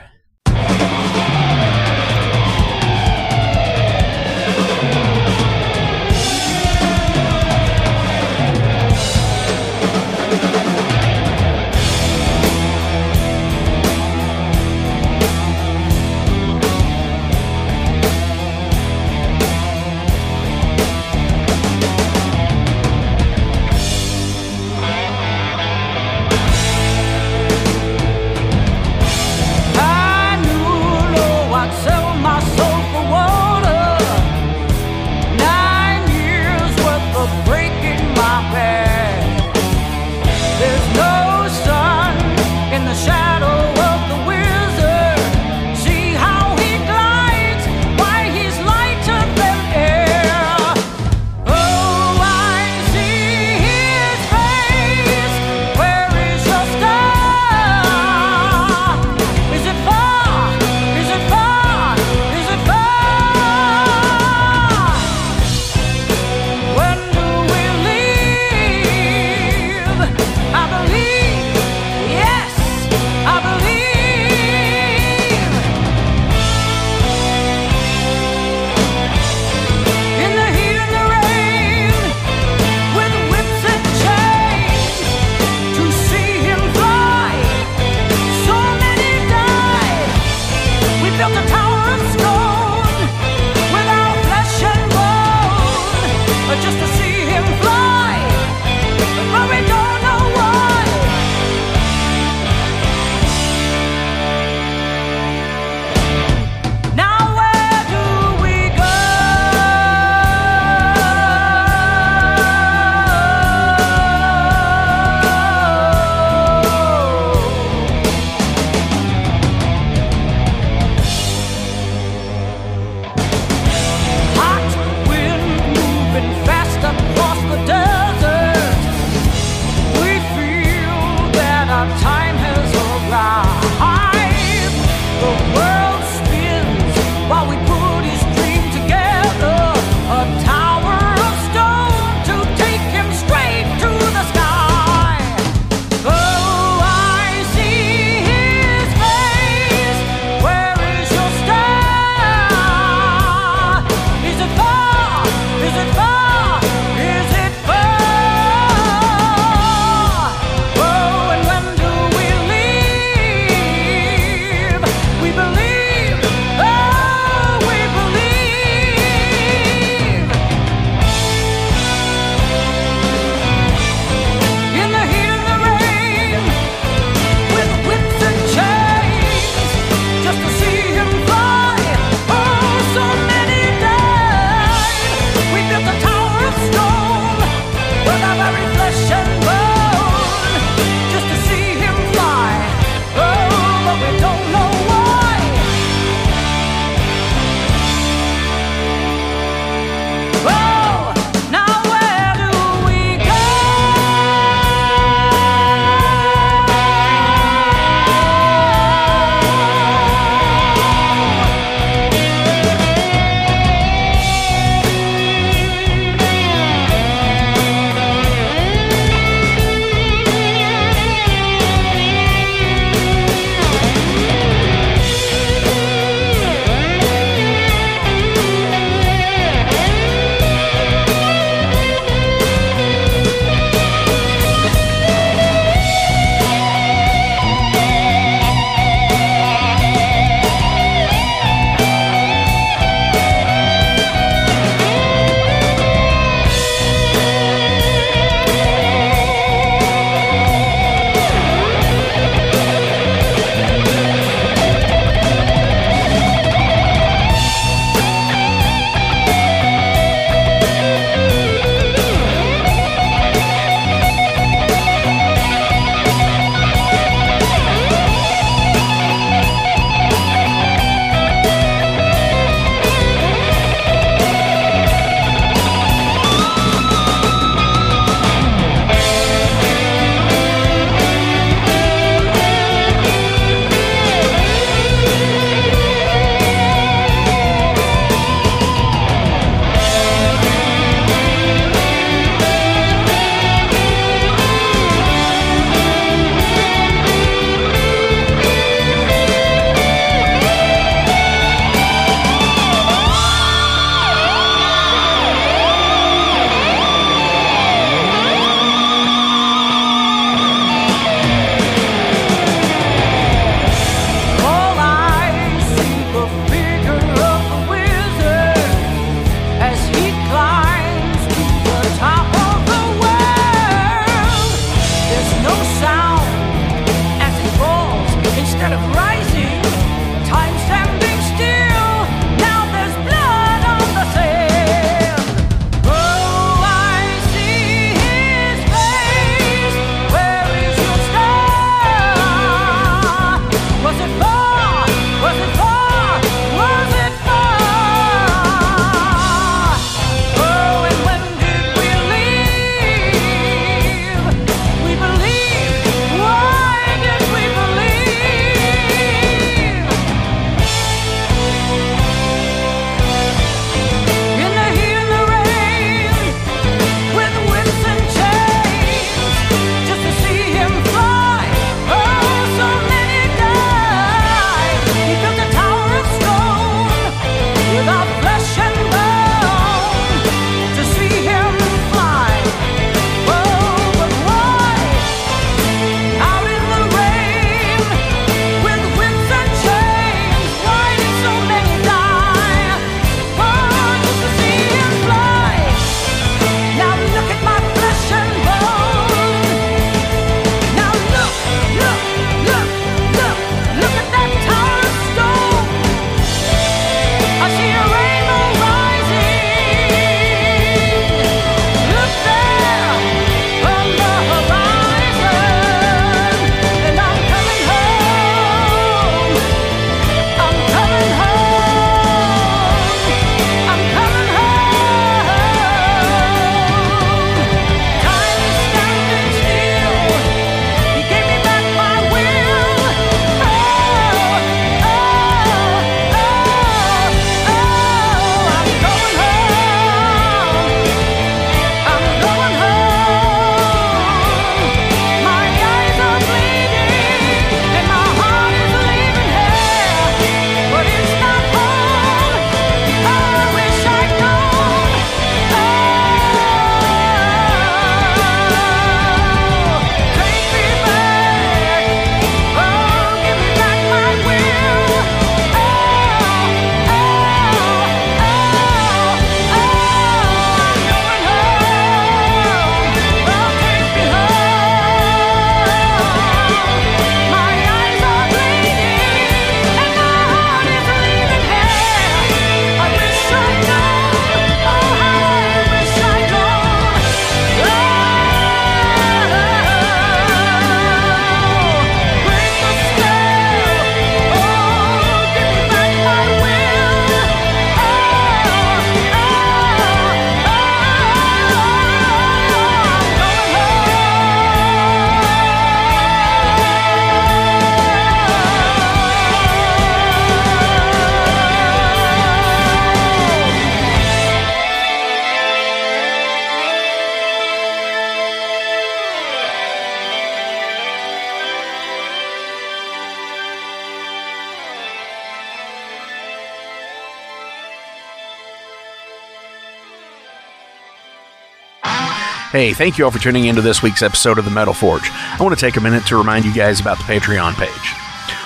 Hey, thank you all for tuning into this week's episode of the Metal Forge. I want to take a minute to remind you guys about the Patreon page.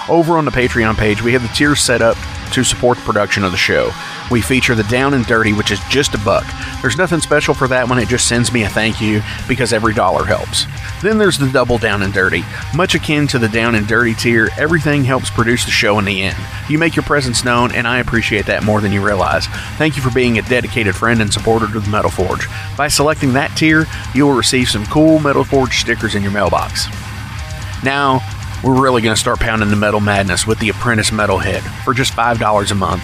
Over on the Patreon page, we have the tiers set up to support the production of the show. We feature the Down and Dirty, which is just a buck. There's nothing special for that one, it just sends me a thank you because every dollar helps. Then there's the Double Down and Dirty. Much akin to the Down and Dirty tier, everything helps produce the show in the end. You make your presence known, and I appreciate that more than you realize. Thank you for being a dedicated friend and supporter to the Metal Forge. By selecting that tier, you will receive some cool Metal Forge stickers in your mailbox. Now, we're really going to start pounding the metal madness with the Apprentice Metalhead for just $5 a month.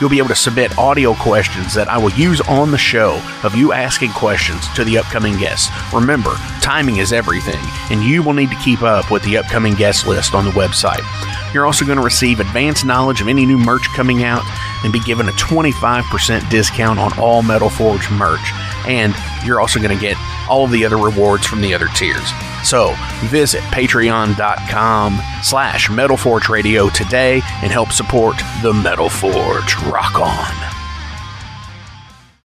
You'll be able to submit audio questions that I will use on the show of you asking questions to the upcoming guests. Remember, timing is everything, and you will need to keep up with the upcoming guest list on the website. You're also going to receive advanced knowledge of any new merch coming out and be given a 25% discount on all Metal Forge merch. And you're also going to get all of the other rewards from the other tiers. So visit patreon.com slash Metal Forge Radio today and help support the Metal Forge. Rock on.